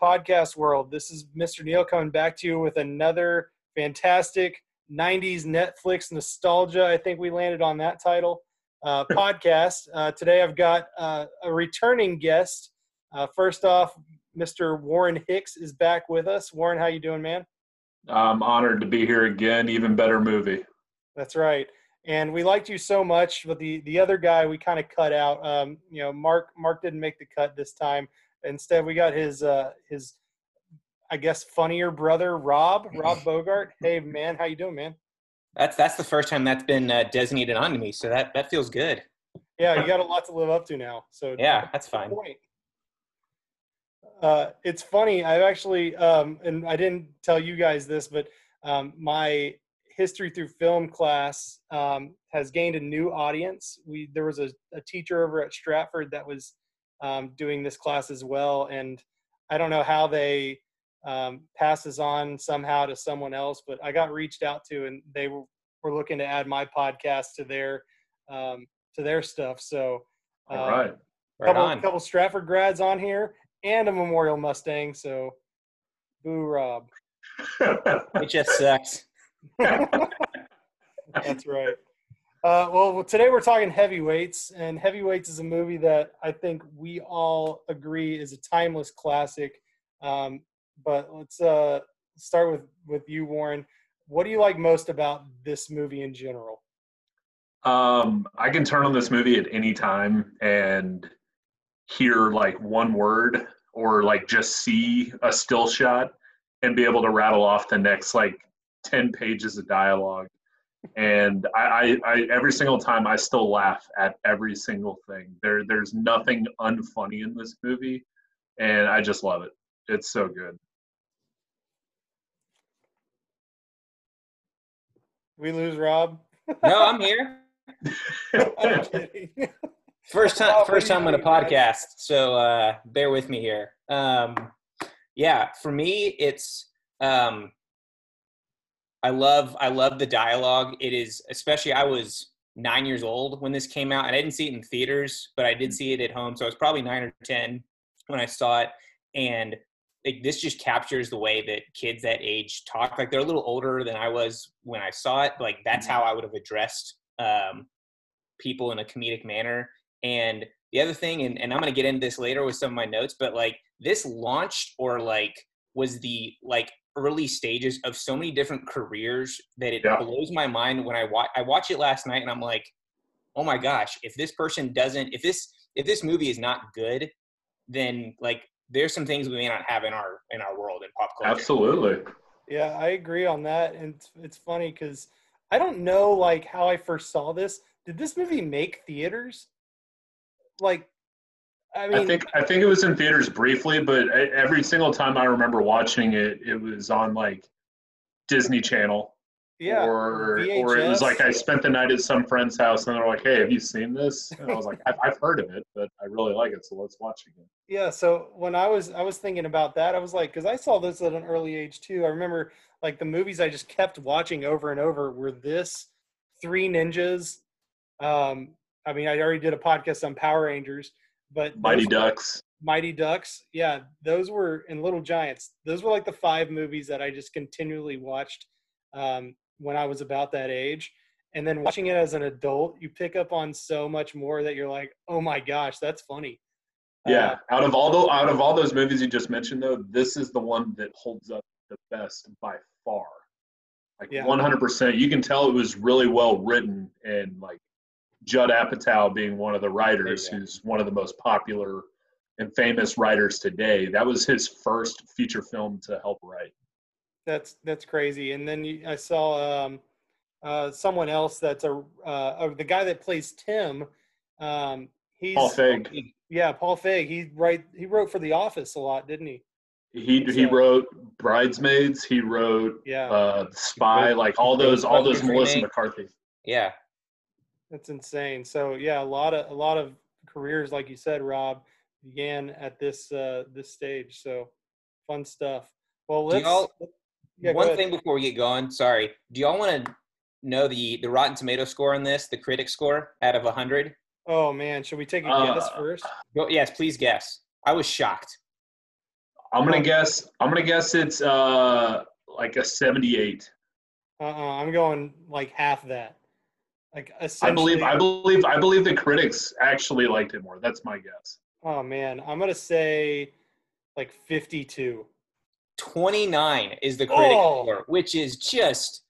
podcast world. This is Mr. Neal coming back to you with another fantastic 90s Netflix nostalgia. I think we landed on that title uh, podcast. Uh, today I've got uh, a returning guest. Uh, first off, Mr. Warren Hicks is back with us. Warren, how you doing, man? I'm honored to be here again. Even better movie. That's right and we liked you so much but the the other guy we kind of cut out um you know mark mark didn't make the cut this time instead we got his uh his i guess funnier brother rob rob bogart. Hey man how you doing man? That's that's the first time that's been uh, designated onto me so that that feels good. Yeah you got a lot to live up to now so yeah that's fine. uh, it's funny i've actually um and i didn't tell you guys this but um my history through film class um, has gained a new audience. We there was a, a teacher over at Stratford that was um, doing this class as well, and I don't know how they um, passes on somehow to someone else, but I got reached out to, and they were, were looking to add my podcast to their um, to their stuff. So, um, all right, couple right couple Stratford grads on here and a Memorial Mustang. So, boo, Rob. it just sucks. That's right. Uh, well, today we're talking heavyweights, and heavyweights is a movie that I think we all agree is a timeless classic. Um, but let's uh, start with with you, Warren. What do you like most about this movie in general? Um, I can turn on this movie at any time and hear like one word or like just see a still shot and be able to rattle off the next like 10 pages of dialogue and I, I, I, every single time I still laugh at every single thing. There there's nothing unfunny in this movie, and I just love it. It's so good. We lose Rob. No, I'm here. I'm first time, oh, first time on a podcast, so uh, bear with me here. Um, yeah, for me, it's um, I love I love the dialogue. It is especially I was nine years old when this came out, and I didn't see it in theaters, but I did mm. see it at home. So I was probably nine or ten when I saw it, and like, this just captures the way that kids that age talk. Like they're a little older than I was when I saw it. Like that's mm-hmm. how I would have addressed um, people in a comedic manner. And the other thing, and, and I'm gonna get into this later with some of my notes, but like this launched or like was the like early stages of so many different careers that it yeah. blows my mind when I watch I watch it last night and I'm like, oh my gosh, if this person doesn't if this if this movie is not good, then like there's some things we may not have in our in our world in pop culture. Absolutely. Yeah, I agree on that. And it's, it's funny because I don't know like how I first saw this. Did this movie make theaters? Like I mean, I think I think it was in theaters briefly, but every single time I remember watching it, it was on like Disney Channel. Yeah. Or VHS. or it was like I spent the night at some friend's house and they're like, "Hey, have you seen this?" And I was like, "I've, I've heard of it, but I really like it, so let's watch it again." Yeah. So when I was I was thinking about that, I was like, because I saw this at an early age too. I remember like the movies I just kept watching over and over were this, Three Ninjas. Um, I mean, I already did a podcast on Power Rangers but Mighty Ducks. Mighty Ducks, yeah, those were in Little Giants. Those were like the five movies that I just continually watched um, when I was about that age. And then watching it as an adult, you pick up on so much more that you're like, oh my gosh, that's funny. Yeah, uh, out of all the out of all those movies you just mentioned, though, this is the one that holds up the best by far. Like yeah. 100%. You can tell it was really well written and like Judd Apatow being one of the writers, who's one of the most popular and famous writers today. That was his first feature film to help write. That's that's crazy. And then you, I saw um, uh, someone else that's a uh, the guy that plays Tim. Um, he's Paul Feig. Yeah, Paul Feig. He write he wrote for The Office a lot, didn't he? He so, he wrote Bridesmaids. He wrote yeah, uh, Spy. Like all those all those Melissa McCarthy. Yeah, that's insane. So yeah, a lot of a lot of careers, like you said, Rob, began at this uh, this stage. So fun stuff. Well, let's. Yeah, one thing before we get going, sorry. Do y'all want to know the the Rotten Tomato score on this, the critic score out of hundred? Oh man, should we take a Uh, guess first? Go, yes, please guess. I was shocked. I'm gonna guess. I'm gonna guess it's uh like a 78. Uh-uh, I'm going like half that. Like I believe. I believe. I believe the critics actually liked it more. That's my guess. Oh man, I'm gonna say like 52. 29 is the critic Oh. score, which is just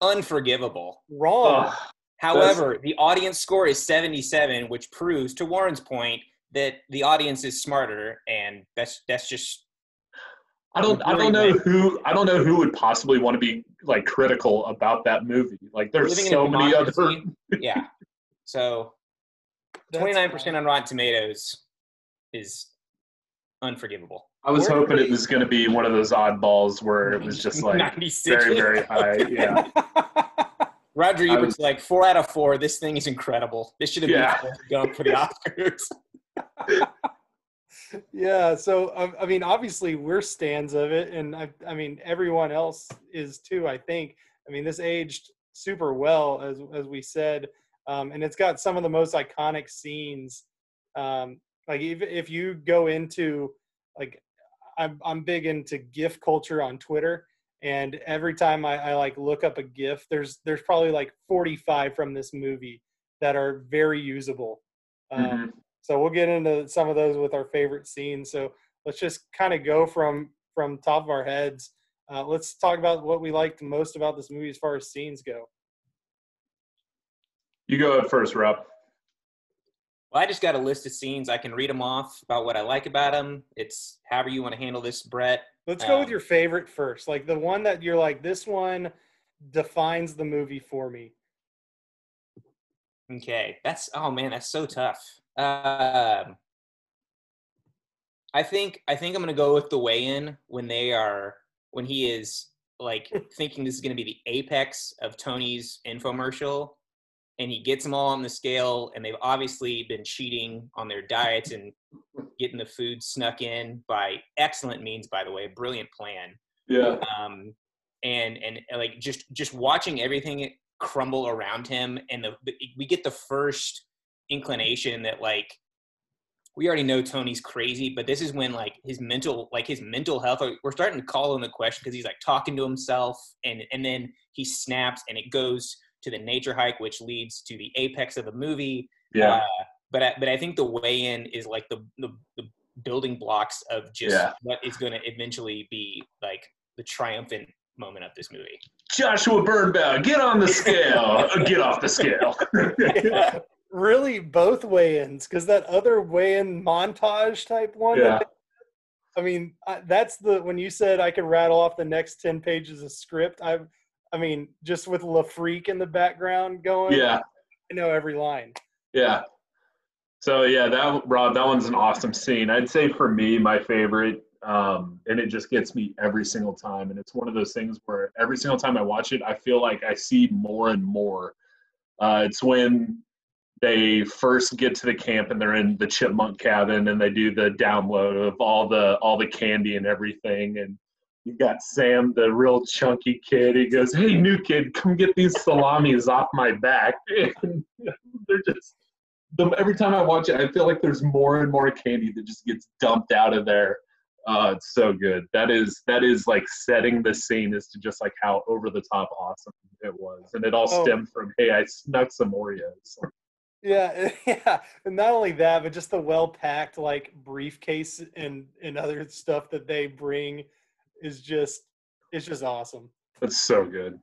unforgivable. Wrong. Ugh. However, the audience score is 77, which proves, to Warren's point, that the audience is smarter, and that's that's just I don't. I don't know who. I don't know who would possibly want to be like critical about that movie. Like, there's living so many other. yeah. So 29% on Rotten Tomatoes is unforgivable. I was hoping it was going to be one of those oddballs where it was just like 96. very, very high. Yeah. Roger Ebert's like four out of four. This thing is incredible. This should have Yeah. been Gump for the Oscars. Yeah, so I, I mean, obviously we're stands of it, and I, I mean everyone else is too. I think. I mean, this aged super well, as as we said, um, and it's got some of the most iconic scenes. Um, like if if you go into like, I'm I'm big into GIF culture on Twitter, and every time I, I like look up a GIF, there's there's probably like 45 from this movie that are very usable. Um, Mhm. So we'll get into some of those with our favorite scenes. So let's just kind of go from from top of our heads. Uh, let's talk about what we liked most about this movie as far as scenes go. You go ahead first, Rob. Well, I just got a list of scenes. I can read them off about what I like about them. It's however you want to handle this, Brett. Let's go with Um, your favorite first, like the one that you're like, this one defines the movie for me. Okay, that's oh man, that's so tough. Um, I think I think I'm gonna go with the weigh-in when they are when he is like thinking this is gonna be the apex of Tony's infomercial, and he gets them all on the scale, and they've obviously been cheating on their diets and getting the food snuck in by excellent means, by the way, brilliant plan Yeah. um, and and like just just watching everything crumble around him, and the, the we get the first inclination that like we already know Tony's crazy, but this is when like his mental like his mental health like, we're starting to call into question because he's like talking to himself, and and then he snaps, and it goes to the nature hike, which leads to the apex of the movie. Yeah. Uh, but I, but I think the way in is like the, the the building blocks of just Yeah. what is going to eventually be like the triumphant moment of this movie. Joshua Birnbaum, get on the scale. Get off the scale. Really, both weigh-ins, because that other weigh-in montage type one. Yeah. I mean, I, that's the when you said I could rattle off the next ten pages of script. I, I mean, just with Le Freak in the background going. yeah. I know every line. Yeah. So yeah, that Rob, that one's an awesome scene. I'd say for me, my favorite, um, and it just gets me every single time. And it's one of those things where every single time I watch it, I feel like I see more and more. Uh, it's when they first get to the camp and they're in the chipmunk cabin and they do the download of all the all the candy and everything and you got Sam, the real chunky kid. He goes, "Hey, new kid, come get these salamis off my back." And they're just the, every time I watch it, I feel like there's more and more candy that just gets dumped out of there. Uh, it's so good. That is that is like setting the scene as to just like how over the top awesome it was, and it all Oh. stemmed from, "Hey, I snuck some Oreos." Yeah, yeah, and not only that, but just the well packed like briefcase and and other stuff that they bring is just it's just awesome. That's so good.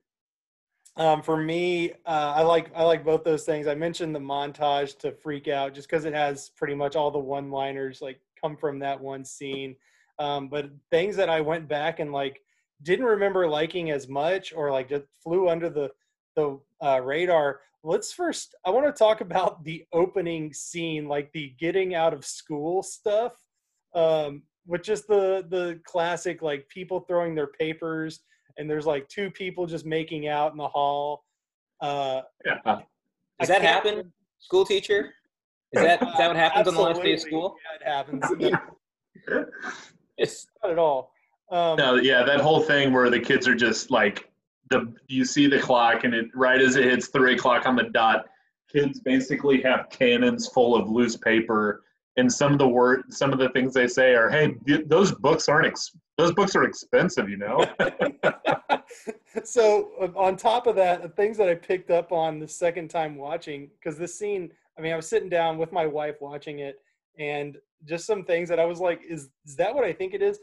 Um, for me, uh, I like I like both those things. I mentioned the montage to freak out just because it has pretty much all the one liners like come from that one scene. Um, but things that I went back and like didn't remember liking as much or like just flew under the the uh, radar. Let's first. I want to talk about the opening scene, like the getting out of school stuff, um, with just the the classic like people throwing their papers and there's like two people just making out in the hall. Uh, Yeah. I Does that happen, school teacher? Is that is that what happens on the last day of school? Yeah, it happens. It's not at all. Um, No, yeah, that whole thing where the kids are just like the you see the clock and it right as it hits three o'clock on the dot, kids basically have cannons full of loose paper, and some of the word, some of the things they say are, "Hey, those books aren't ex- those books are expensive, you know." so uh, on top of that, the things that I picked up on the second time watching, because this scene, I mean, I was sitting down with my wife watching it, and just some things that I was like, "Is is that what I think it is?"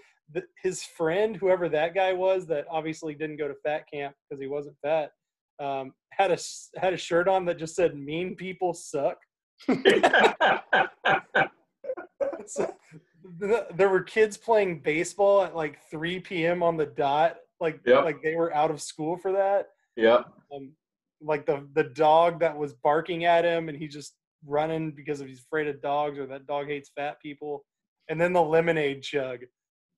His friend, whoever that guy was, that obviously didn't go to fat camp because he wasn't fat, um, had a had a shirt on that just said "Mean people suck." so, there were kids playing baseball at like 3 p.m. on the dot, like yep. like they were out of school for that. Yeah. Um, like the the dog that was barking at him, and he just running because he's afraid of dogs, or that dog hates fat people. And then the lemonade chug.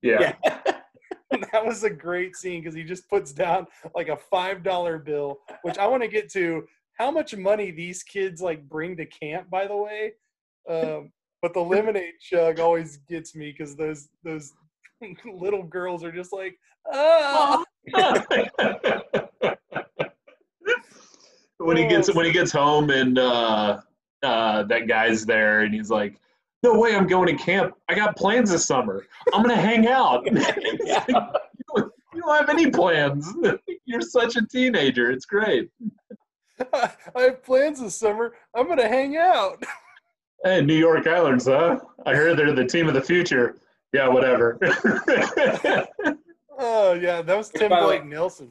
Yeah. yeah. that was a great scene because he just puts down like a five dollar bill, which I want to get to how much money these kids like bring to camp. By the way, um, but the lemonade chug always gets me because those those little girls are just like ah. when he gets when he gets home and uh, uh, that guy's there and he's like, "No way, I'm going to camp. I got plans this summer. I'm gonna hang out." yeah. like, you, don't, you don't have any plans. You're such a teenager. It's great. I have plans this summer. I'm gonna hang out. Hey, New York Islanders, huh? I heard they're the team of the future. Yeah, whatever. oh yeah, that was Tim Blake Nelson.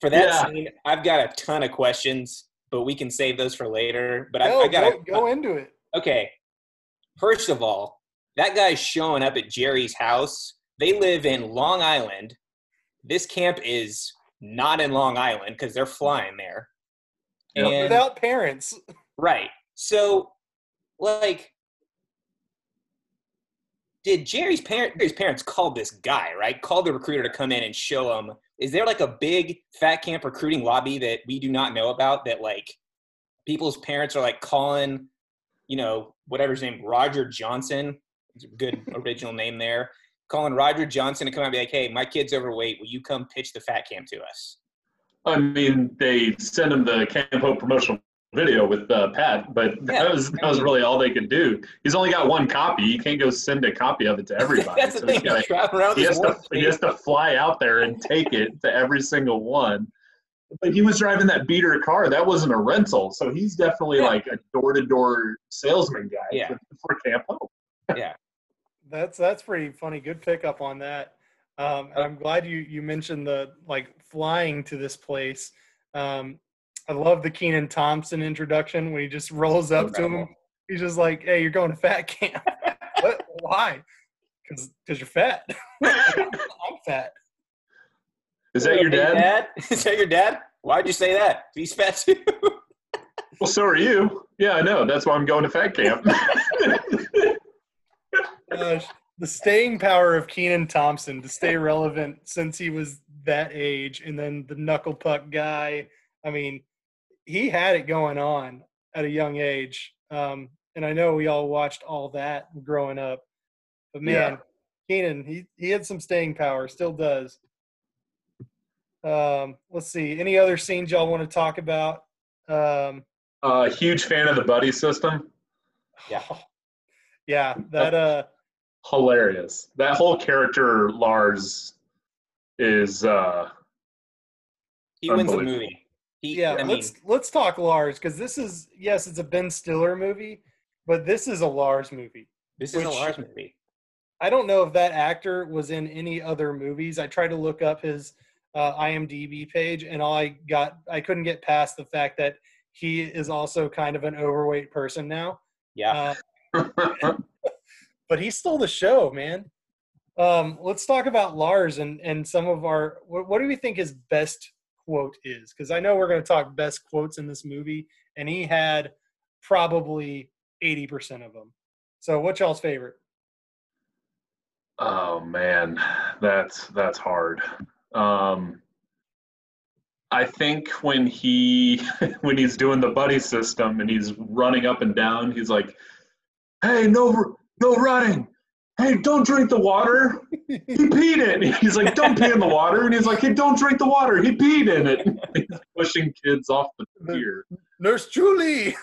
For that yeah. scene, I've got a ton of questions, but we can save those for later. But no, I, I got to go into it. Okay, first of all, that guy's showing up at Jerry's house. They live in Long Island. This camp is not in Long Island because they're flying there. And, without parents. Right. So like did Jerry's parent Jerry's parents called this guy, right? Called the recruiter to come in and show him. Is there like a big fat camp recruiting lobby that we do not know about that like people's parents are like calling, you know, whatever his name, Roger Johnson, good original name there, calling Roger Johnson to come out and be like, hey, my kid's overweight. Will you come pitch the fat camp to us? I mean, they send him the Camp Hope promotional video with uh, Pat, but yeah, that was that was really all they could do. He's only got one copy. He can't go send a copy of it to everybody. That's so the thing. Gotta, he, has to, he has to fly out there and take it to every single one. But he was driving that beater car. That wasn't a rental, so he's definitely yeah. like a door to door salesman guy yeah. for, for Camp Hope. yeah, that's that's pretty funny. Good pickup on that. Um, and I'm glad you you mentioned the like flying to this place. Um, I love the Kenan Thompson introduction when he just rolls up to him. He's just like, "Hey, you're going to fat camp." what? Why? Because because you're fat. I'm fat. Is that your dad? dad? Is that your dad? Why'd you say that? He's fat too. well, so are you. Yeah, I know. That's why I'm going to fat camp. Gosh, the staying power of Kenan Thompson to stay relevant since he was that age, and then the knuckle puck guy. I mean, he had it going on at a young age. Um, and I know we all watched all that growing up. But man, yeah. Kenan, he, he had some staying power, still does. Um, let's see. Any other scenes y'all want to talk about? Um, uh, huge fan of the buddy system. Yeah. yeah, that uh hilarious. That whole character Lars is uh he wins the movie. He, yeah, I let's mean, let's talk Lars because this is yes, it's a Ben Stiller movie, but this is a Lars movie. This is a Lars movie. I don't know if that actor was in any other movies. I tried to look up his uh, IMDb page, and all I got, I couldn't get past the fact that he is also kind of an overweight person now. Yeah. Uh, but he stole the show, man. Um, let's talk about Lars and and some of our. What, what do we think his best quote is because I know we're going to talk best quotes in this movie, and he had probably 80% of them. So, what's y'all's favorite? Oh man, that's that's hard. Um, I think when he when he's doing the buddy system and he's running up and down, he's like, "Hey, no, no running! hey, don't drink the water. He peed in it. He's like, don't pee in the water. And he's like, hey, don't drink the water. He peed in it. He's pushing kids off the pier. Nurse Julie.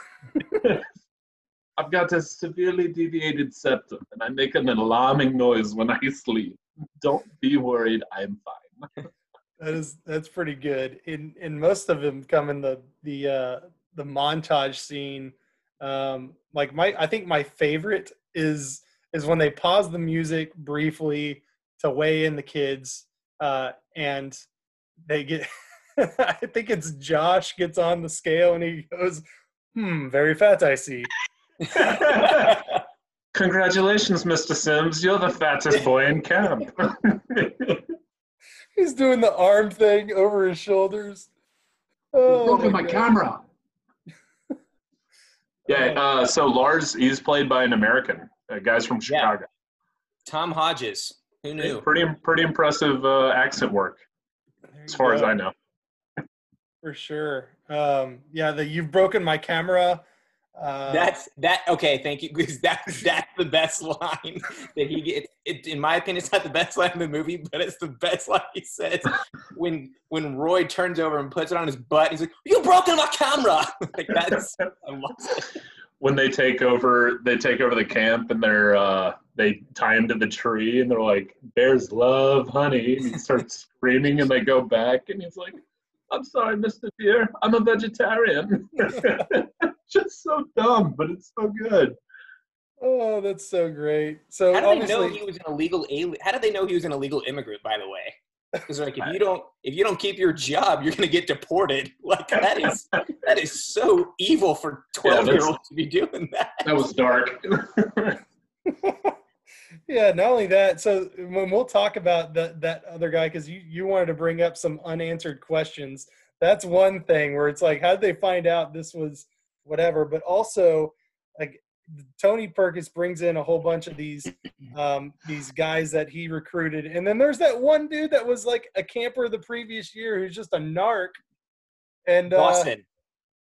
I've got a severely deviated septum, and I make an alarming noise when I sleep. Don't be worried, I'm fine. That is that's pretty good. In in most of them come in the the uh, the montage scene. Um, like my I think my favorite is is when they pause the music briefly to weigh in the kids, uh, and they get. I think it's Josh gets on the scale and he goes, "Hmm, very fat, I see." Congratulations, Mr. Sims. You're the fattest boy in camp. He's doing the arm thing over his shoulders. Oh, Broken my God. camera. yeah, uh, so Lars, he's played by an American. Uh, guys from Yeah. Chicago. Tom Hodges. Who knew? Pretty pretty impressive uh, accent work, as you far as. I know. For sure. Um, yeah, the you've broken my camera. Uh, That's that. Okay, thank you. Because that that's the best line that he gets. It, in my opinion, it's not the best line in the movie, but it's the best line he says when when Roy turns over and puts it on his butt. He's like, "You broken my camera!" like that's. I love it. When they take over, they take over the camp and they're uh, they tie him to the tree and they're like, "Bears love honey." And he starts screaming and they go back and he's like, "I'm sorry, Mr. Deer, I'm a vegetarian." Just so dumb, but it's so good. oh, that's so great. So How did they know he was an illegal alien? How did they know he was an illegal immigrant? By the way, because like if you don't if you don't keep your job, you're gonna get deported. Like that is that is so evil for twelve year olds to be doing that. That was dark. yeah. Not only that. So when we'll talk about that that other guy, because you you wanted to bring up some unanswered questions. That's one thing where it's like, how did they find out this was whatever? But also, like Tony Perkins brings in a whole bunch of these um, these guys that he recruited, and then there's that one dude that was like a camper the previous year who's just a narc. And uh, Dawson.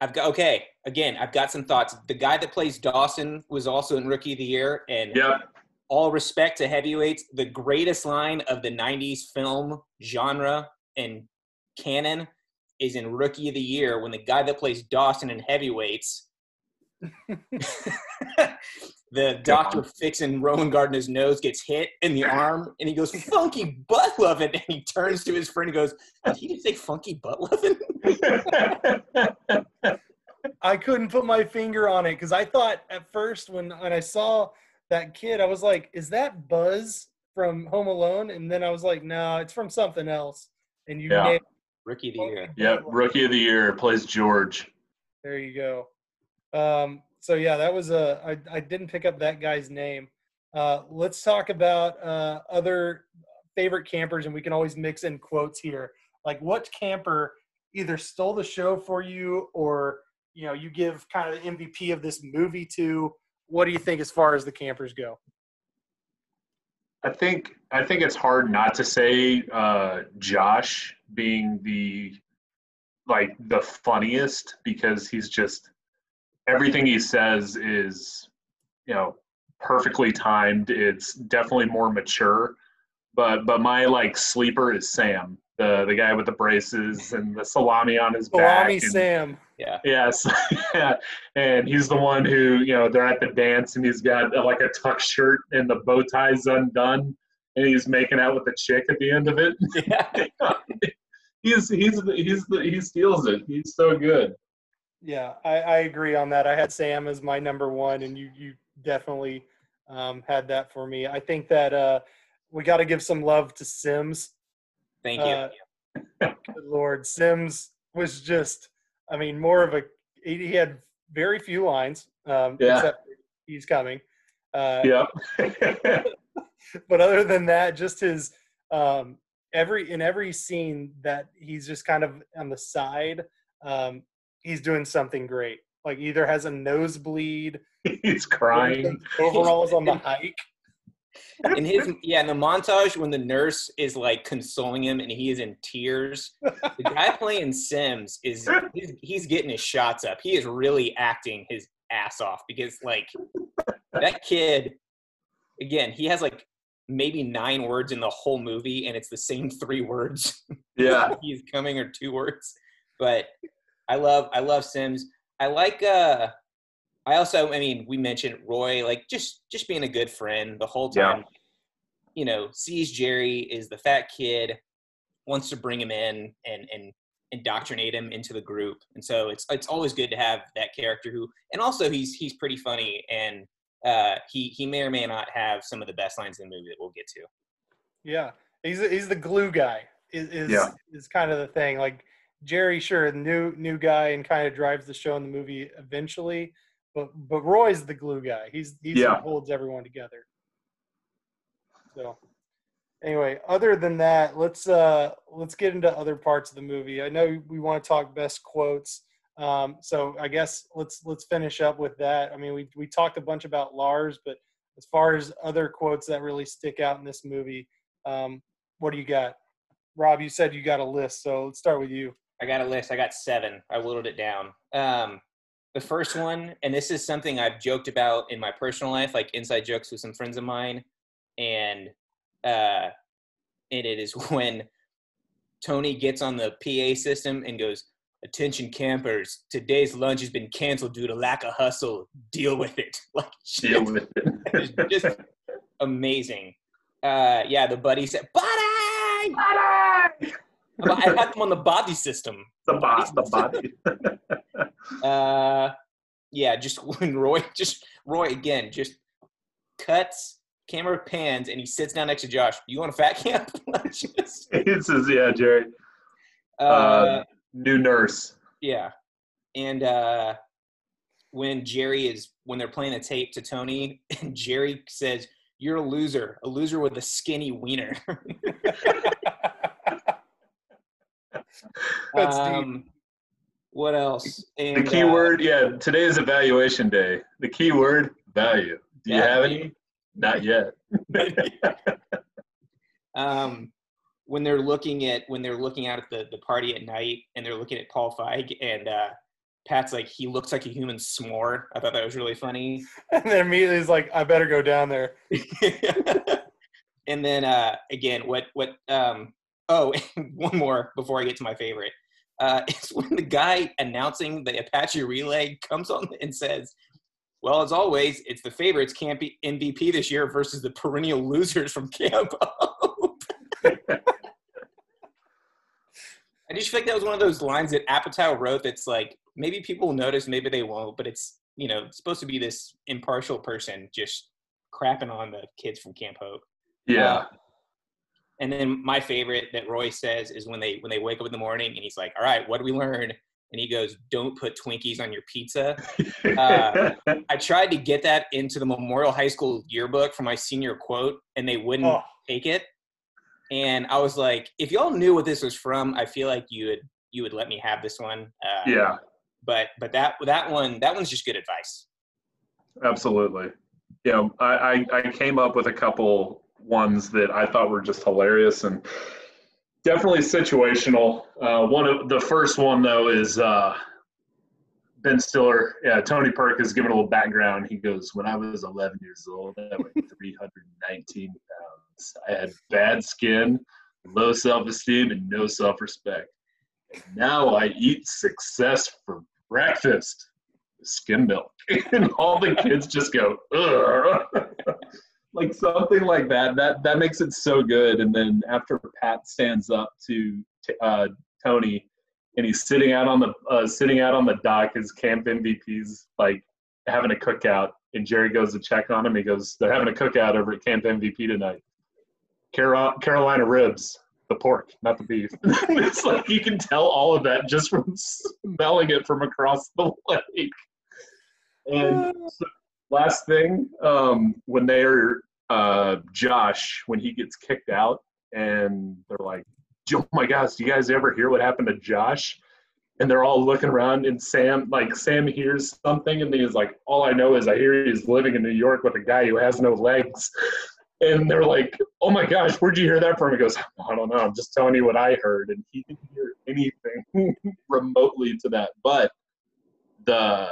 I've got okay. Again, I've got some thoughts. The guy that plays Dawson was also in Rookie of the Year, and yep. all respect to heavyweights, the greatest line of the '90s film genre and canon is in Rookie of the Year when the guy that plays Dawson in heavyweights, the doctor fixing Rowengartner's nose gets hit in the arm, and he goes funky butt loving, and he turns to his friend and goes, "Did he just say funky butt loving?" I couldn't put my finger on it because I thought at first when when I saw that kid, I was like, "Is that Buzz from Home Alone?" And then I was like, "No, it's from something else." And you Yeah. nailed Rookie of the Year. yep. Rookie of the year plays George. There you go. Um, so yeah, that was a. I, I didn't pick up that guy's name. Uh, let's talk about uh, other favorite campers, and we can always mix in quotes here. Like, what camper either stole the show for you, or you know, you give kind of the MVP of this movie to? What do you think as far as the campers go? I think I think it's hard not to say uh, Josh being the like the funniest because he's just everything he says is you know perfectly timed. It's definitely more mature. But but my like sleeper is Sam, the the guy with the braces and the salami on his back. Salami and- Sam. Yes, yeah, and he's the one who you know they're at the dance and he's got uh, like a tuck shirt and the bow tie's undone and he's making out with the chick at the end of it. Yeah. he's he's he's the, he steals it. He's so good. Yeah, I, I agree on that. I had Sam as my number one, and you you definitely um, had that for me. I think that uh, we got to give some love to Sims. Thank you. Uh, Good Lord, Sims was just, I mean, more of a. He he had very few lines, um, Yeah. except he's coming. Uh, Yep. but other than that, just his um, every in every scene that he's just kind of on the side, um, he's doing something great. Like either has a nosebleed, he's crying. overalls on the hike. In his yeah in the montage when the nurse is like consoling him and he is in tears the guy playing sims is he's, he's getting his shots up. He is really acting his ass off because like that kid again he has like maybe nine words in the whole movie and it's the same three words. Yeah. he's coming or two words. But i love i love sims. I like uh I also, I mean, we mentioned Roy, like just just being a good friend the whole time. Yeah. You know, sees Jerry is the fat kid, wants to bring him in and and indoctrinate him into the group, and so it's it's always good to have that character who, and also he's he's pretty funny, and uh, he he may or may not have some of the best lines in the movie that we'll get to. Yeah, he's he's the glue guy. Is is, Yeah. is kind of the thing. Like Jerry, sure, new new guy, and kind of drives the show in the movie eventually. But but Roy's the glue guy. He's he's Yeah. who holds everyone together. So anyway, other than that, let's uh let's get into other parts of the movie. I know we want to talk best quotes. Um, so I guess let's let's finish up with that. I mean, we we talked a bunch about Lars, but as far as other quotes that really stick out in this movie, um, what do you got? Rob, you said you got a list, so let's start with you. I got a list. I got seven. I whittled it down. Um, the first one, and this is something I've joked about in my personal life, like inside jokes with some friends of mine, and uh, and it is when Tony gets on the PA system and goes, "Attention campers! Today's lunch has been canceled due to lack of hustle. Deal with it." Like Deal with it. just amazing. Uh, yeah, the buddy said, "Buddy!" Body! I had them on the body system. the body. The body. Uh, yeah, just when Roy, just Roy again, just cuts, camera pans, and he sits down next to Josh. You want a fat camp? Just, it says, yeah, Jerry. uh, Uh, new nurse. yeah, and uh, when Jerry is when they're playing the tape to Tony, and Jerry says, "You're a loser, a loser with a skinny wiener." That's deep. um, What else? The And, key uh, word, yeah, today is evaluation day. The key word, value. Do you Yeah. have any? Not yet. um, when they're looking at when they're looking out at the, the party at night and they're looking at Paul Feig and uh, Pat's like he looks like a human s'more. I thought that was really funny. and then immediately he's like, I better go down there. and then uh, again, what what? Um, oh, one more before I get to my favorite. Uh, it's when the guy announcing the Apache relay comes on and says, "Well, as always, it's the favorites Camp MVP this year versus the perennial losers from Camp Hope." I just feel like that was one of those lines that Apatow wrote. That's like maybe people will notice, maybe they won't, but it's you know it's supposed to be this impartial person just crapping on the kids from Camp Hope. yeah. And then my favorite that Roy says is when they when they wake up in the morning and he's like, "All right, what do we learn?" And he goes, "Don't put Twinkies on your pizza." uh, I tried to get that into the Memorial High School yearbook for my senior quote, and they wouldn't Oh, take it. And I was like, "If y'all knew what this was from, I feel like you would you would let me have this one." Uh, yeah, But but that that one that one's just good advice. absolutely. You know, I, I, I came up with a couple ones that I thought were just hilarious and definitely situational. Uh, one of the first one though is uh, Ben Stiller. Yeah, Tony Perk is giving a little background. He goes, "When I was 11 years old, I weighed 319 pounds. I had bad skin, low self-esteem, and no self-respect. And now I eat success for breakfast." Skim milk, and all the kids just go, Ugh. Like something like that. That that makes it so good. And then after Pat stands up to uh, Tony, and he's sitting out on the uh, sitting out on the dock. His camp MVP's like having a cookout, and Jerry goes to check on him. He goes, "They're having a cookout over at Camp MVP tonight. Carol- Carolina ribs, the pork, not the beef." it's like you can tell all of that just from smelling it from across the lake. And so, last thing, um, when they're uh, Josh, when he gets kicked out, and they're like, "Oh my gosh, do you guys ever hear what happened to Josh?" And they're all looking around, and Sam, like Sam, hears something, and he's like, "All I know is I hear he's living in New York with a guy who has no legs." And they're like, "Oh my gosh, where'd you hear that from?" He goes, "I don't know. I'm just telling you what I heard." And he didn't hear anything remotely to that, but the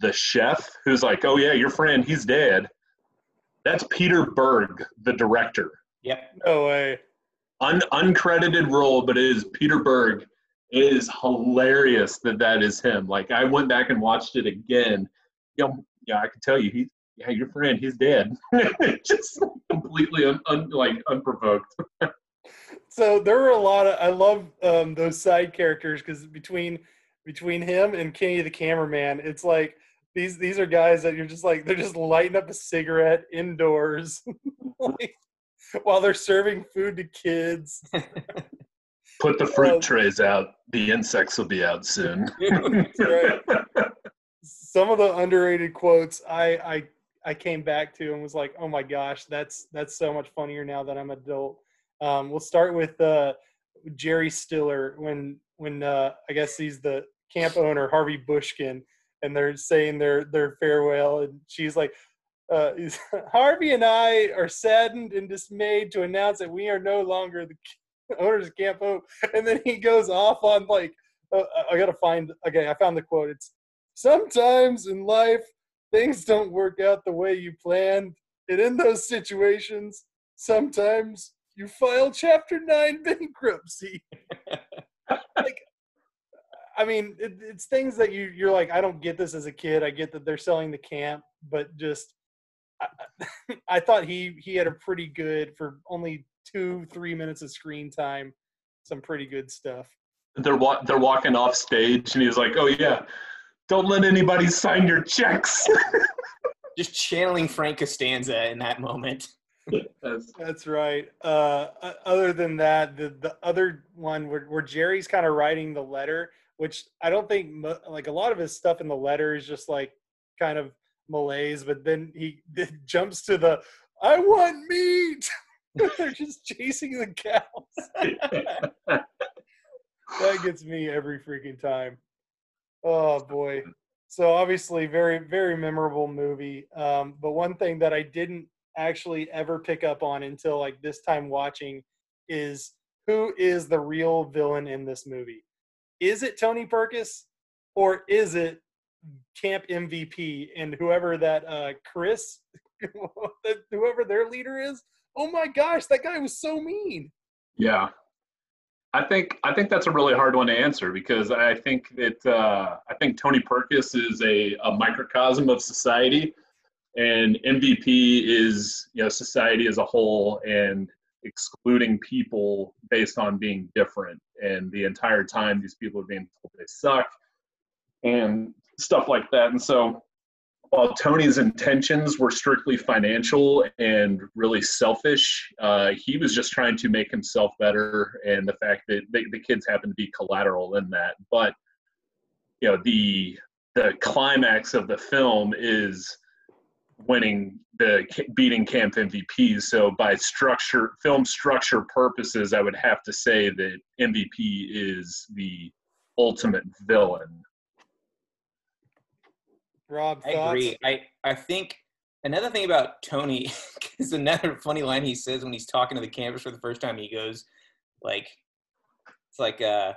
the chef who's like, "Oh yeah, your friend, he's dead." That's Peter Berg, the director. Yep. no way. Un- uncredited role, but it is Peter Berg. It is hilarious that that is him. Like I went back and watched it again, yeah, yeah, I can tell you, he, yeah, your friend, he's dead. Just completely un, un, like unprovoked. so there were a lot of I love um, those side characters because between between him and Kenny the cameraman, it's like these these are guys that you're just like they're just lighting up a cigarette indoors like, while they're serving food to kids. Put the fruit um, trays out. The insects will be out soon. right. Some of the underrated quotes I, I I came back to and was like, oh my gosh, that's that's so much funnier now that I'm adult. Um, we'll start with uh, Jerry Stiller when when uh, I guess he's the camp owner Harvey Bushkin, and they're saying their their farewell, and she's like, uh, Harvey and I are saddened and dismayed to announce that we are no longer the owners of Camp Hope. And then he goes off on like, uh, I gotta find. Okay, I found the quote. It's sometimes in life things don't work out the way you planned, and in those situations, sometimes you file Chapter Nine bankruptcy. like, I mean, it, it's things that you you're like, I don't get this as a kid. I get that they're selling the camp, but just I, I thought he he had a pretty good for only two three minutes of screen time, some pretty good stuff. They're wa- they're walking off stage, and he's like, "Oh yeah, don't let anybody sign your checks." Just channeling Frank Costanza in that moment. That's, That's right. Uh, other than that, the the other one where, where Jerry's kind of writing the letter, which I don't think like a lot of his stuff in the letter is just like kind of malaise, but then he jumps to the I want meat. They're just chasing the cows. that gets me every freaking time. Oh boy. So obviously very very memorable movie. Um, but one thing that I didn't actually ever pick up on until like this time watching is who is the real villain in this movie? Is it Tony Perkis or is it camp MVP and whoever that uh, Chris, whoever their leader is. Oh my gosh, that guy was so mean. Yeah, I think I think that's a really hard one to answer because I think that uh, I think Tony Perkis is a, a microcosm of society, and MVP is you know society as a whole and excluding people based on being different. And the entire time, these people are being told they suck, and stuff like that. And so while Tony's intentions were strictly financial and really selfish, uh, he was just trying to make himself better. And the fact that they, the kids happen to be collateral in that. But you know, the the climax of the film is winning the beating camp MVPs. So by structure, film structure purposes, I would have to say that MVP is the ultimate villain Rob, I agree. I I think another thing about Tony is another funny line he says when he's talking to the campus for the first time. He goes, like, it's like, uh,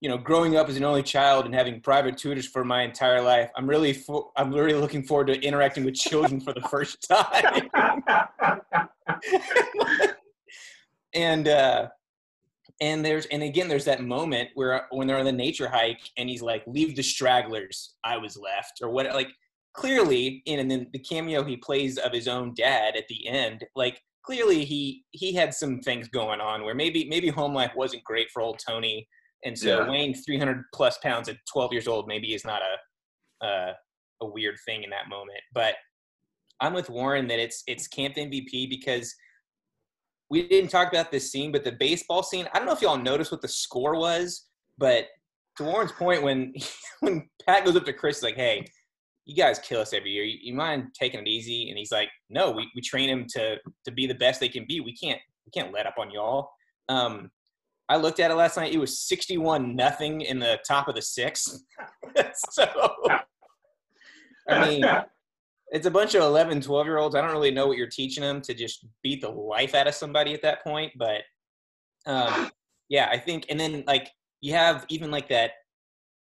you know, growing up as an only child and having private tutors for my entire life. I'm really, for, I'm really looking forward to interacting with children for the first time. and uh, and there's and again there's that moment where when they're on the nature hike and he's like leave the stragglers i was left or what like clearly in and then the cameo he plays of his own dad at the end like clearly he he had some things going on where maybe maybe home life wasn't great for old tony and so yeah. weighing 300 plus pounds at 12 years old maybe is not a uh, a weird thing in that moment but i'm with warren that it's it's camp mvp because we didn't talk about this scene, but the baseball scene, I don't know if y'all noticed what the score was, but to Warren's point, when when Pat goes up to Chris, like, hey, you guys kill us every year. You, you, mind taking it easy? And he's like, no, we, we train him to to be the best they can be. We can't we can't let up on y'all. Um, I looked at it last night. It was sixty-one nothing in the top of the sixth. so, I mean, it's a bunch of 11 12 year olds i don't really know what you're teaching them to just beat the life out of somebody at that point but um, yeah i think and then like you have even like that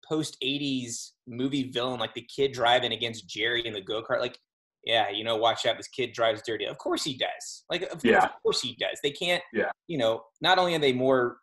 post 80s movie villain like the kid driving against jerry in the go-kart like yeah you know watch out this kid drives dirty of course he does like of, yeah. course, of course he does they can't yeah you know not only are they more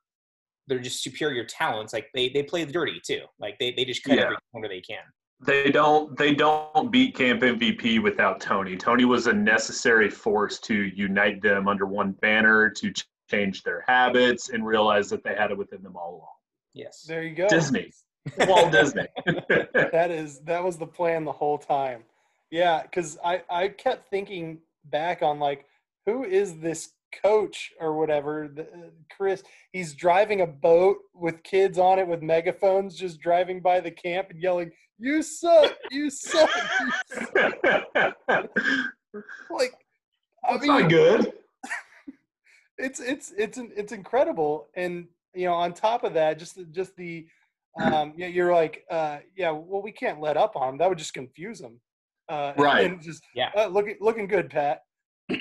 they're just superior talents like they they play the dirty too like they, they just cut yeah. every corner they can they don't they don't beat camp mvp without tony tony was a necessary force to unite them under one banner to ch- change their habits and realize that they had it within them all along Yes. There you go. disney walt disney that is that was the plan the whole time. Yeah, because I I kept thinking back on like who is this coach or whatever the, uh, chris he's driving a boat with kids on it with megaphones just driving by the camp and yelling you suck you suck you suck." like i That's mean not good. it's it's it's it's incredible and you know on top of that just just the um yeah you're like uh yeah well we can't let up on him that would just confuse him uh and- Right. and just Yeah. uh, looking looking good pat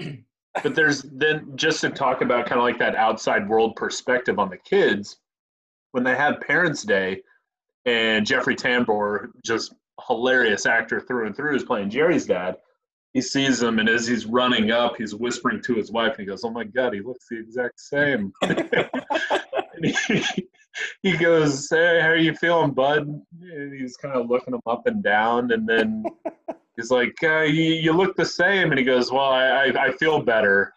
But there's then just to talk about kind of like that outside world perspective on the kids when they have Parents' Day, and Jeffrey Tambor, just hilarious actor through and through, is playing Jerry's dad. He sees him, and as he's running up, he's whispering to his wife, and he goes, "Oh my God, he looks the exact same." he, he goes, "Hey, how are you feeling, bud?" And he's kind of looking him up and down, and then he's like, uh, you, "You look the same." And he goes, "Well, I, I, I feel better."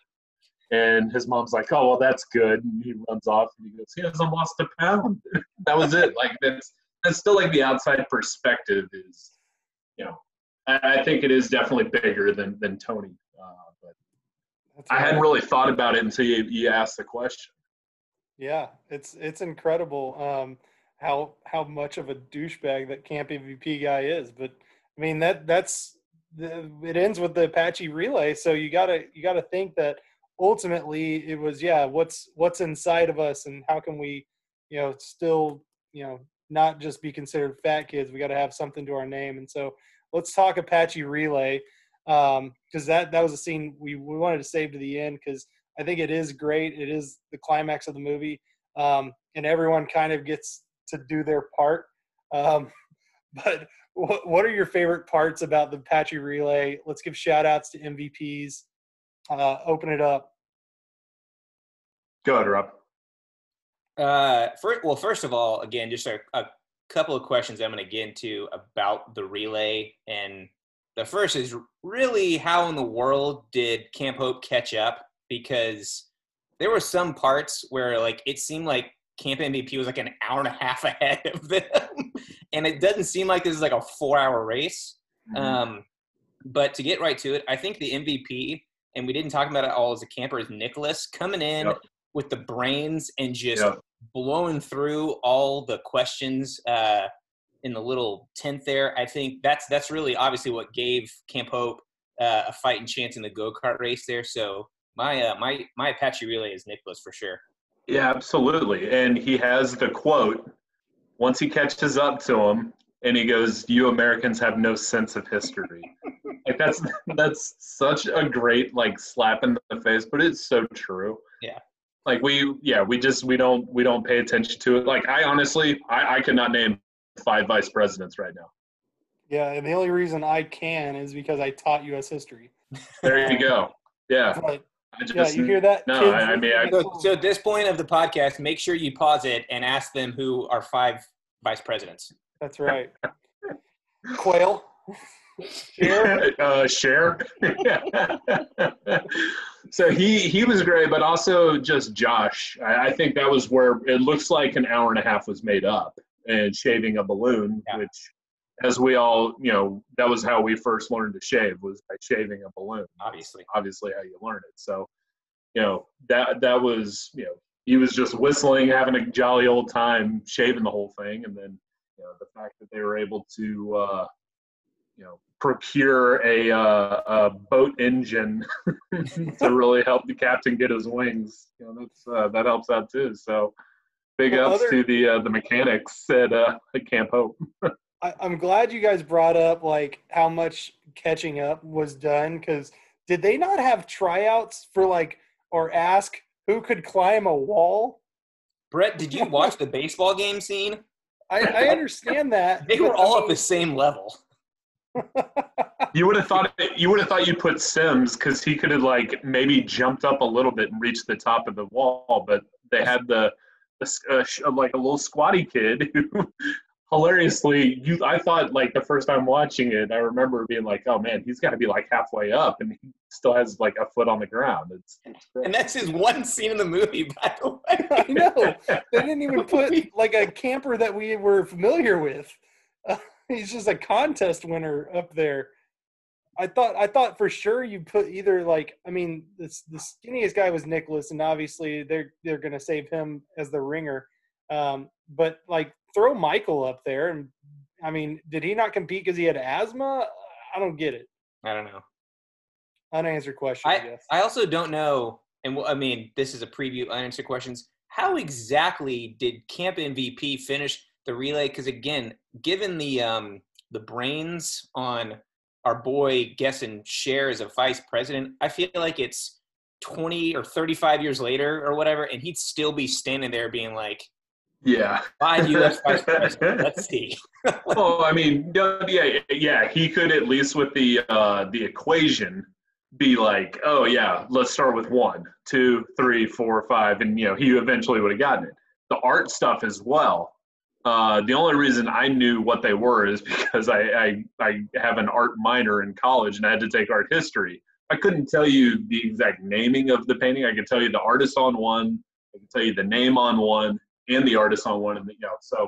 And his mom's like, "Oh, well, that's good." And he runs off, and he goes, "He hasn't lost a pound." that was it. Like that's that's still like the outside perspective is, you know, I, I think it is definitely bigger than than Tony. Uh, but That's I hadn't really thought about it until you, you asked the question. yeah it's it's incredible um how how much of a douchebag that camp mvp guy is but i mean that that's the, it ends with the apache relay so you gotta you gotta think that ultimately it was yeah what's what's inside of us and how can we you know still you know not just be considered fat kids we got to have something to our name. And so let's talk apache relay because that that was a scene we, we wanted to save to the end because i think it is great it is the climax of the movie um, and everyone kind of gets to do their part um, but what, what are your favorite parts about the apache relay let's give shout outs to mvps uh, open it up Go ahead, Rob. Uh, first, well, first of all, again, just a, a couple of questions I'm going to get into about the relay. And the first is really how in the world did Camp Hope catch up? Because there were some parts where like it seemed like Camp MVP was like an hour and a half ahead of them, and it doesn't seem like this is like a four-hour race. Um, but to get right to it, I think the MVP, and we didn't talk about it all as a camper, is Nicholas coming in Yep. with the brains and just Yep. blowing through all the questions uh, in the little tent there. I think that's that's really obviously what gave Camp Hope uh, a fighting chance in the go kart race there. So my uh, my my Apache relay is Nicholas for sure. Yeah, absolutely. And he has the quote once he catches up to him and he goes, You Americans have no sense of history. like that's that's such a great like slap in the face, but it's so true. Yeah. Like we yeah, we just we don't we don't pay attention to it. Like I honestly I, I could not name five vice presidents right now. yeah and the only reason i can is because i taught us history There you go. Yeah. but I just yeah you hear that no, kids I- I mean, I- So, so at this point of the podcast, make sure you pause it and ask them who are five vice presidents. that's right Quayle Cher? uh, Cher. so he he was great, but also just Josh. I, I think that was where it looks like an hour and a half was made up and shaving a balloon, Yeah. which, as we all you know, that was how we first learned to shave was by shaving a balloon. Obviously. obviously how you learn it. So, you know that that was you know he was just whistling, having a jolly old time, shaving the whole thing, and then you know the fact that they were able to uh, you know procure a, uh, a boat engine to really help the captain get his wings. You know that's uh, that helps out too. So. Big Well, ups other- to the uh, the mechanics at uh, at Camp Hope. I, I'm glad you guys brought up like how much catching up was done because did they not have tryouts for like or ask who could climb a wall? Brett, did you watch the baseball game scene? I, I understand that. They were but I all at the same level. You would have thought you would have thought you'd put Sims because he could have like maybe jumped up a little bit and reached the top of the wall, but they had the, the uh, like a little squatty kid who hilariously, you I thought like the first time watching it, I remember being like, "Oh man, he's got to be like halfway up, and he still has like a foot on the ground." It's, it's and that's his one scene in the movie, by the way. I know they didn't even put like a camper that we were familiar with. Uh, he's just a contest winner up there. I thought I thought for sure you put either like I mean this the skinniest guy was Nicholas and obviously they're they're gonna save him as the ringer, um, but like throw Michael up there and I mean did he not compete because he had asthma? I don't get it. I don't know. Unanswered question. I I, guess. I also don't know, and I mean this is a preview unanswered questions. How exactly did Camp MVP finish the relay? Because again, given the um the brains on our boy guessing Cher as a vice president, I feel like it's 20 or 35 years later or whatever, and he'd still be standing there being like, yeah, five U.S. vice president. Let's see. well, I mean, yeah, yeah, he could at least with the uh, the equation be like, oh yeah, let's start with one, two, three, four, five, and you know, he eventually would have gotten it. The art stuff as well uh, the only reason I knew what they were is because I, I, I have an art minor in college and I had to take art history. I couldn't tell you the exact naming of the painting. I could tell you the artist on one. I could tell you the name on one and the artist on one, and the, you know, so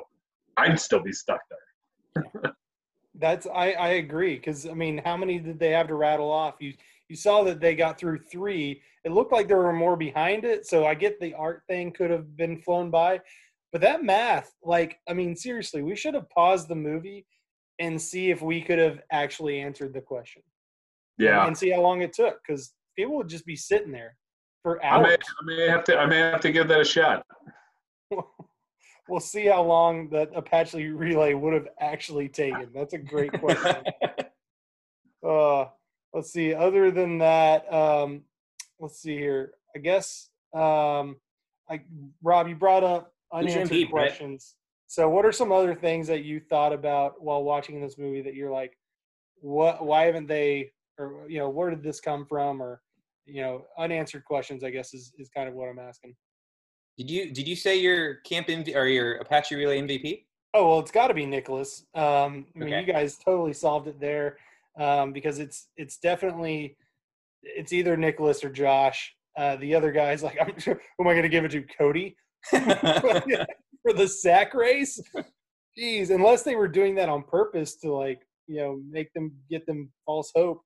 I'd still be stuck there. That's I I agree because I mean, how many did they have to rattle off? You you saw that they got through three. It looked like there were more behind it, so I get the art thing could have been flown by, but that math, like, I mean, seriously, we should have paused the movie and see if we could have actually answered the question. Yeah. And, and see how long it took because people would just be sitting there for hours. I may, I may have to. I may have to give that a shot. We'll see how long that Apache relay would have actually taken. That's a great question. uh, let's see. Other than that, um, let's see here. I guess, um, like Rob, you brought up unanswered questions. So, what are some other things that you thought about while watching this movie that you're like, what? Why haven't they? Or you know, where did this come from? Or you know, unanswered questions. I guess is is kind of what I'm asking. Did you did you say your camp MV, or your Apache Relay MVP? Oh well, it's got to be Nicholas. Um, I mean, okay. you guys totally solved it there um, because it's it's definitely it's either Nicholas or Josh. Uh, the other guys, like, I'm sure, who am I going to give it to? Cody. for the sack race. Jeez, unless they were doing that on purpose to like you know make them get them false hope.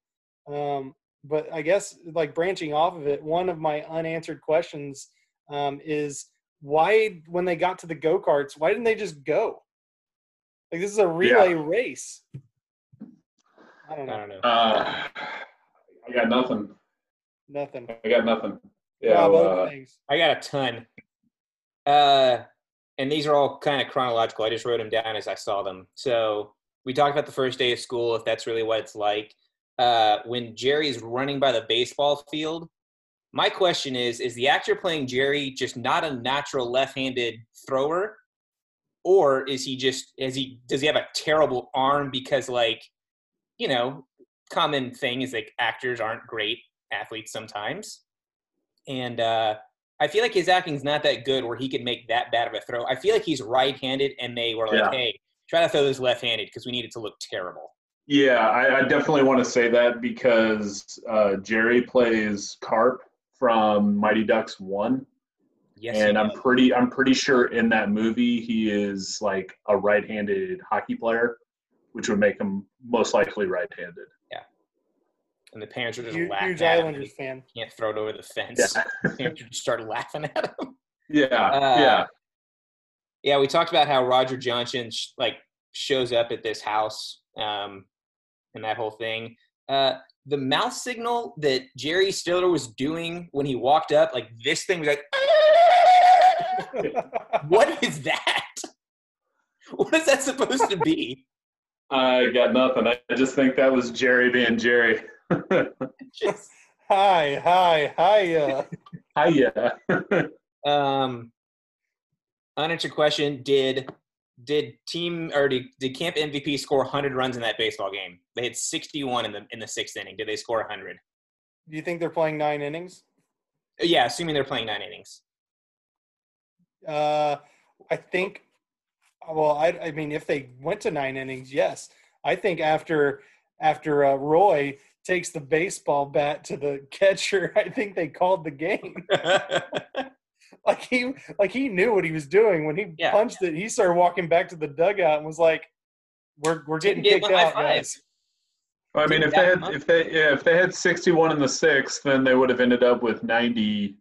Um, but I guess like branching off of it, one of my unanswered questions um, is why when they got to the go karts, why didn't they just go? Like this is a relay yeah. race. I don't know. I don't know. Uh, I got nothing. Nothing. I got nothing. Yeah. uh, I got a ton. Uh, and these are all kind of chronological. I just wrote them down as I saw them. So we talked about the first day of school, if that's really what it's like. Uh, when Jerry's running by the baseball field, my question is: Is the actor playing Jerry just not a natural left-handed thrower, or is he just is he does he have a terrible arm because like, you know, common thing is like actors aren't great athletes sometimes, and uh, I feel like his acting's not that good where he could make that bad of a throw. I feel like he's right-handed, and they were like, yeah. "Hey, try to throw this left-handed because we need it to look terrible." Yeah, I, I definitely want to say that because uh, Jerry plays Carp from Mighty Ducks One. Yes, and I'm pretty I'm pretty sure in that movie he is like a right-handed hockey player, which would make him most likely right-handed Yeah. and the parents are just huge, laughing. Huge Islanders fan. Can't throw it over the fence. Yeah. the parents just start laughing at him. Yeah, uh, yeah, yeah. We talked about how Roger Johnson sh- like shows up at this house, um, and that whole thing. Uh, the mouth signal that Jerry Stiller was doing when he walked up, like this thing was like, what is that? What is that supposed to be? I got nothing. I just think that was Jerry being Jerry. Just, hi, hi, hiya. Hiya. um, unanswered question: Did did team or did, did camp MVP score 100 runs in that baseball game? They had 61 in the in the sixth inning. Did they score 100? Do you think they're playing nine innings? Yeah, assuming they're playing nine innings. Uh, I think Well, I, I mean, if they went to nine innings, yes. I think after after uh, Roy takes the baseball bat to the catcher, I think they called the game. like he like he knew what he was doing when he Yeah. punched it. He started walking back to the dugout and was like, "We're we're getting Give him kicked out, five. guys." I mean, if they had month. if they yeah, if they had 61 in the sixth, then they would have ended up with 90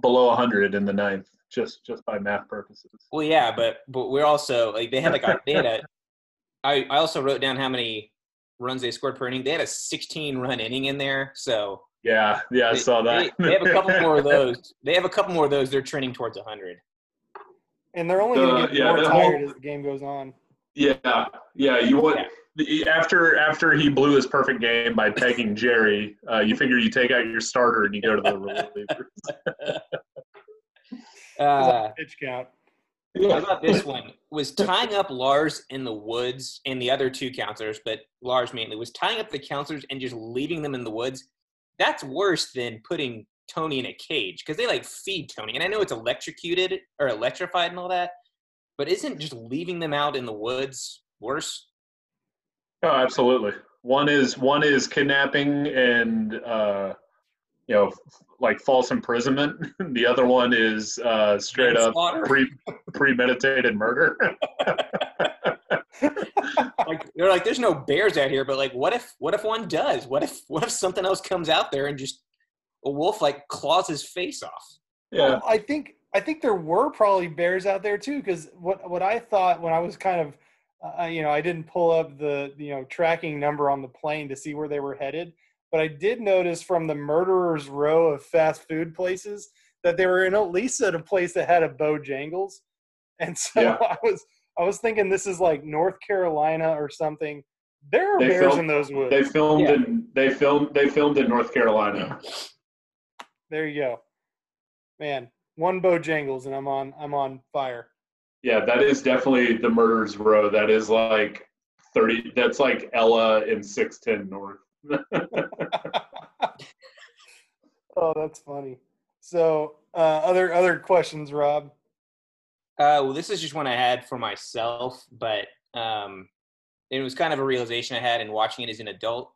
below 100 in the ninth, just just by math purposes. Well, yeah, but but we're also like they had like a, they had a. I I also wrote down how many runs they scored per inning. They had a 16 run inning in there, so Yeah, yeah, I saw that. They, they have a couple more of those. They have a couple more of those. They're trending towards 100. And they're only going to get yeah, more tired whole- as the game goes on. Yeah, yeah. You want Yeah. after after he blew his perfect game by pegging Jerry. Uh, you figure you take out your starter and you go to the relievers. Uh, Pitch count. How about this one? Was tying up Lars in the woods and the other two counselors, but Lars mainly was tying up the counselors and just leaving them in the woods. That's worse than putting Tony in a cage because they like feed Tony. And I know it's electrocuted or electrified and all that, but isn't just leaving them out in the woods worse? Oh, absolutely. One is one is kidnapping and uh, you know, f- like false imprisonment. the other one is uh, straight up pre premeditated murder. Like they're like, there's no bears out here, but like, what if what if one does? What if what if something else comes out there and just a wolf like claws his face off? yeah, Well, I think I think there were probably bears out there too. Because what what I thought when I was kind of, uh, you know, I didn't pull up the you know tracking number on the plane to see where they were headed, but I did notice from the murderers row of fast food places that they were in at least at a place that had a Bojangles, and so Yeah. I was I was thinking this is like North Carolina or something. There are They bears filmed- in those woods. they filmed Yeah. in they filmed they filmed in North Carolina. there you go, man. One bow Bojangles and I'm on I'm on fire. Yeah, that is definitely the murders row. That is like thirty. That's like Ella in six ten North. oh, that's funny. So, uh, other other questions, Rob? Uh, well, this is just one I had for myself, but um, it was kind of a realization I had in watching it as an adult.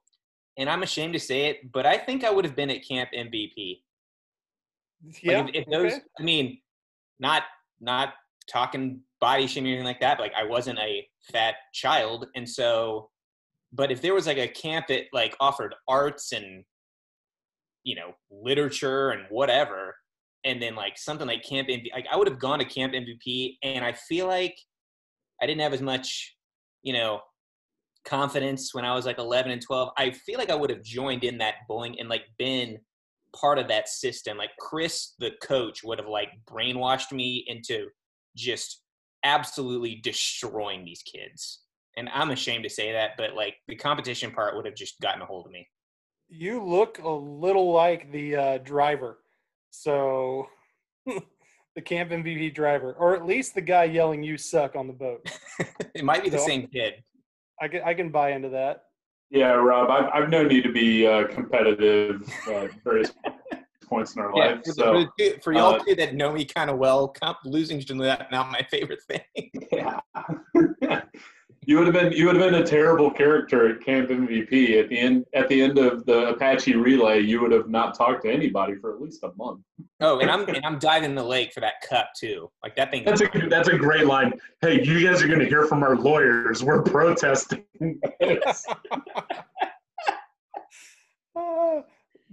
And I'm ashamed to say it, but I think I would have been at camp MVP. Like, Yeah. if, if those, okay. I mean, not not talking body shaming or anything like that. But like, I wasn't a fat child, and so, but if there was like a camp that like offered arts and you know literature and whatever, and then like something like camp MVP, like I would have gone to camp MVP, and I feel like I didn't have as much, you know, confidence when I was like 11 and 12. I feel like I would have joined in that bullying and like been part of that system. Like Chris, the coach, would have like brainwashed me into just absolutely destroying these kids. And I'm ashamed to say that, but like the competition part would have just gotten a hold of me. You look a little like the uh, driver, so the camp MVP driver, or at least the guy yelling "You suck" on the boat. it might be the same kid. I can I can buy into that. Yeah, Rob, I've, I've no need to be uh, competitive uh, at various points in our Yeah, life. for, So, for, the- for y'all uh, two that know me kind of well, comp losing's not, not my favorite thing. yeah. You would have been you would have been a terrible character at Camp MVP. At the end at the end of the Apache relay, you would have not talked to anybody for at least a month. oh, and I'm and I'm diving the lake for that cup too. Like that thing. That's a that's a great line. Hey, you guys are going to hear from our lawyers. We're protesting. this." Uh,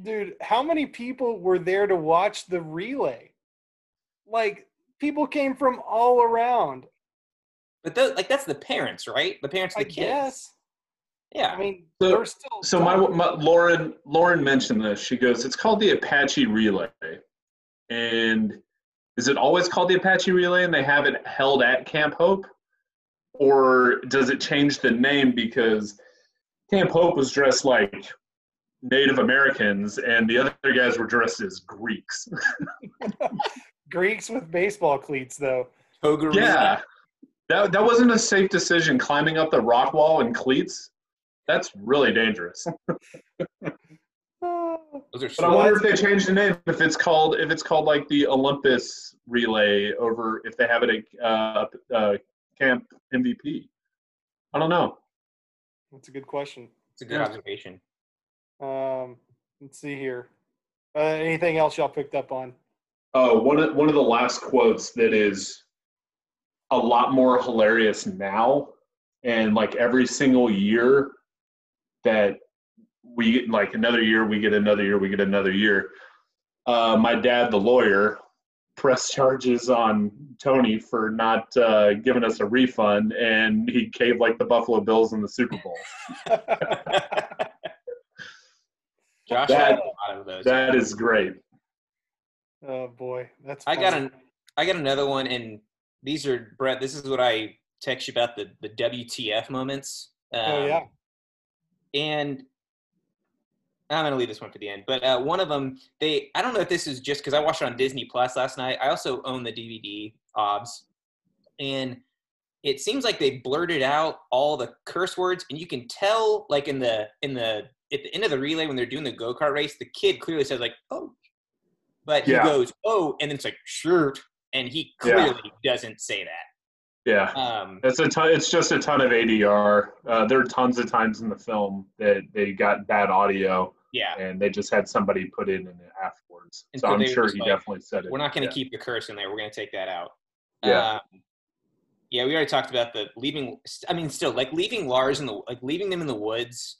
dude, how many people were there to watch the relay? Like people came from all around. But those, like that's the parents, right? The parents of I the kids. guess. Yeah. I mean, So- they're still. So my, my Lauren Lauren mentioned this. She goes, "It's called the Apache Relay," and is it always called the Apache Relay, and they have it held at Camp Hope, or does it change the name because Camp Hope was dressed like Native Americans, and the other guys were dressed as Greeks? Greeks with baseball cleats, though. Togaree. yeah, that that wasn't a safe decision. Climbing up the rock wall in cleats, that's really dangerous. Those are But I wonder if they changed the name. If it's called, if it's called like the Olympus Relay over, if they have it at uh, uh, Camp MVP. I don't know. That's a good question. It's a good Yeah. observation. Um, let's see here. Uh, anything else y'all picked up on? Oh, one of one of the last quotes that is a lot more hilarious now, and like every single year that we get like another year, we get another year, we get another year. Uh, my dad, the lawyer, pressed charges on Tony for not uh, giving us a refund, and he caved like the Buffalo Bills in the Super Bowl. Josh That- had a lot of those. That is great. oh boy, that's. I got an I got another one, and these are Brett. This is what I text you about the the WTF moments. Um, Oh yeah. and I'm gonna leave this one for the end. But uh, one of them, they I don't know if this is just because I watched it on Disney Plus last night. I also own the DVD OBS, and it seems like they blurted out all the curse words, and you can tell like in the in the at the end of the relay when they're doing the go kart race, the kid clearly says like oh, but Yeah. he goes oh, and then it's like shirt, and he Yeah. clearly doesn't say that. Yeah. Um, It's a ton, it's just a ton of ADR. Uh, there are tons of times in the film that they got bad audio yeah, and they just had somebody put in it afterwards. And so so I'm sure he like, definitely said it. we're not going to Yeah. keep the curse in there. We're going to take that out. Yeah. Um, yeah, we already talked about the leaving. I mean, still, like leaving Lars in the like leaving them in the woods,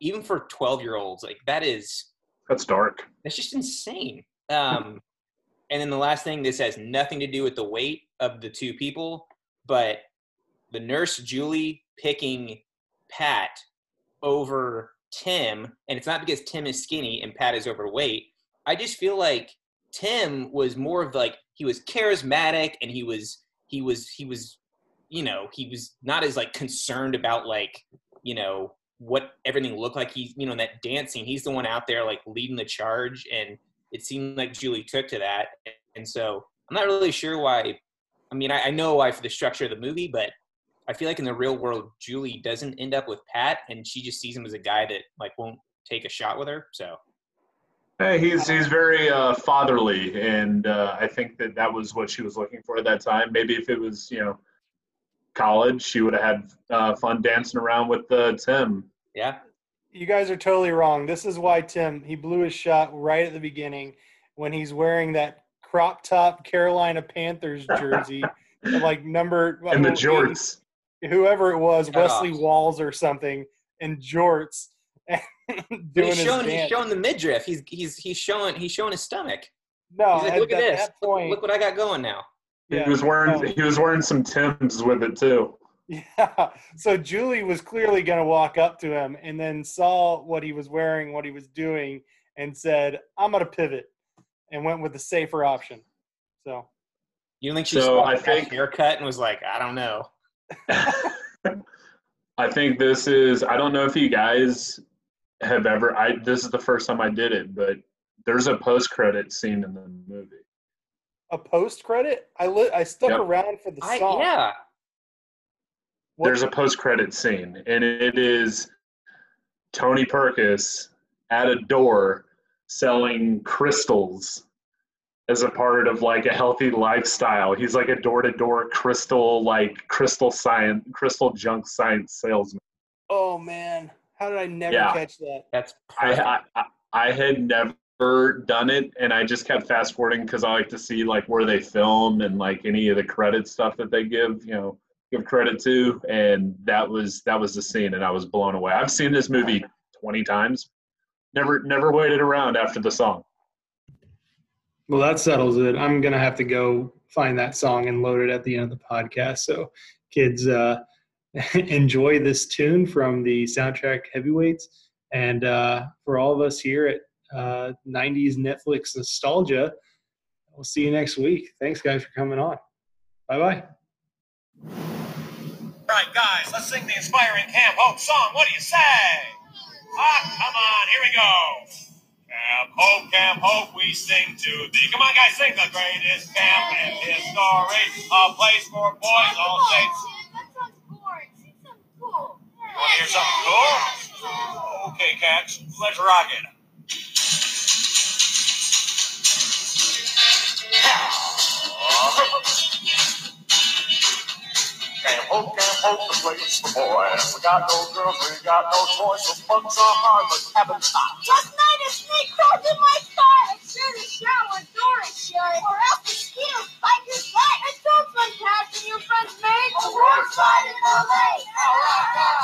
even for twelve year olds, like that is That's dark. that's just insane. Um, and then the last thing, this has nothing to do with the weight of the two people, but the nurse Julie picking Pat over Tim, and it's not because Tim is skinny and Pat is overweight. I just feel like Tim was more of like he was charismatic and he was he was he was you know he was not as like concerned about like you know what everything looked like he's you know in that dancing he's the one out there like leading the charge and it seemed like Julie took to that and so I'm not really sure why I mean I, I know why for the structure of the movie but I feel like in the real world Julie doesn't end up with Pat and she just sees him as a guy that like won't take a shot with her so Hey, he's he's very uh, fatherly, and uh, I think that that was what she was looking for at that time. Maybe if it was you know college, she would have had uh, fun dancing around with uh, Tim. yeah You guys are totally wrong. This is why Tim he blew his shot right at the beginning when he's wearing that crop top Carolina Panthers jersey, like number uh, And the jorts. whoever it was, Cut Wesley offs. Walls or something, and jorts, doing he's his showing he's showing the midriff. He's he's he's showing he's showing his stomach. no, He's like, at, look at at this. that point, Look what I got going now. yeah, he was wearing no. he was wearing some Tims with it too. Yeah. So Julie was clearly going to walk up to him and then saw what he was wearing, what he was doing, and said, I'm going to pivot and went with the safer option. So, You don't think she So saw I think- haircut and was like, I don't know. I think this is I don't know if you guys have ever I this is the first time I did it, but there's a post credit scene in the movie. a post credit, I li- I stuck Yep. around for the I, song. yeah, What- There's a post credit scene and it is Tony Perkis at a door selling crystals as a part of like a healthy lifestyle. He's like a door to door crystal like crystal science crystal junk science salesman. oh, man. How did I never Yeah. catch that? that's I. I I- I had never done it, and I just kept fast forwarding because I like to see like where they film and like any of the credit stuff that they give, you know, give credit to. And that was that was the scene, and I was blown away. I've seen this movie twenty times. Never never waited around after the song. Well, that settles it. I'm to have to go find that song and load it at the end of the podcast. So, kids, uh, enjoy this tune from the soundtrack Heavyweights. And uh, for all of us here at uh, 90s Netflix Nostalgia, we'll see you next week. Thanks, guys, for coming on. Bye bye right, guys, let's sing the inspiring Camp Hope song. What do you say? Ah, come on, here we go. Camp Hope, Camp Hope, we sing to thee. Come on, guys, sing the greatest camp in history, a place for boys all saints. Oh, that sounds boring. Sing something cool. Want to hear something cool? Okay, cats, let's rock it. Oh. Can't hold, can't hold the place for boy. We got no girls, we got no toys, so fun's are hard, but haven't stopped. Last night a snake crawled in my thigh. I should have shower door and shut, or else the skin bite your butt. It's so fantastic, your friends made a war fight in the L.A.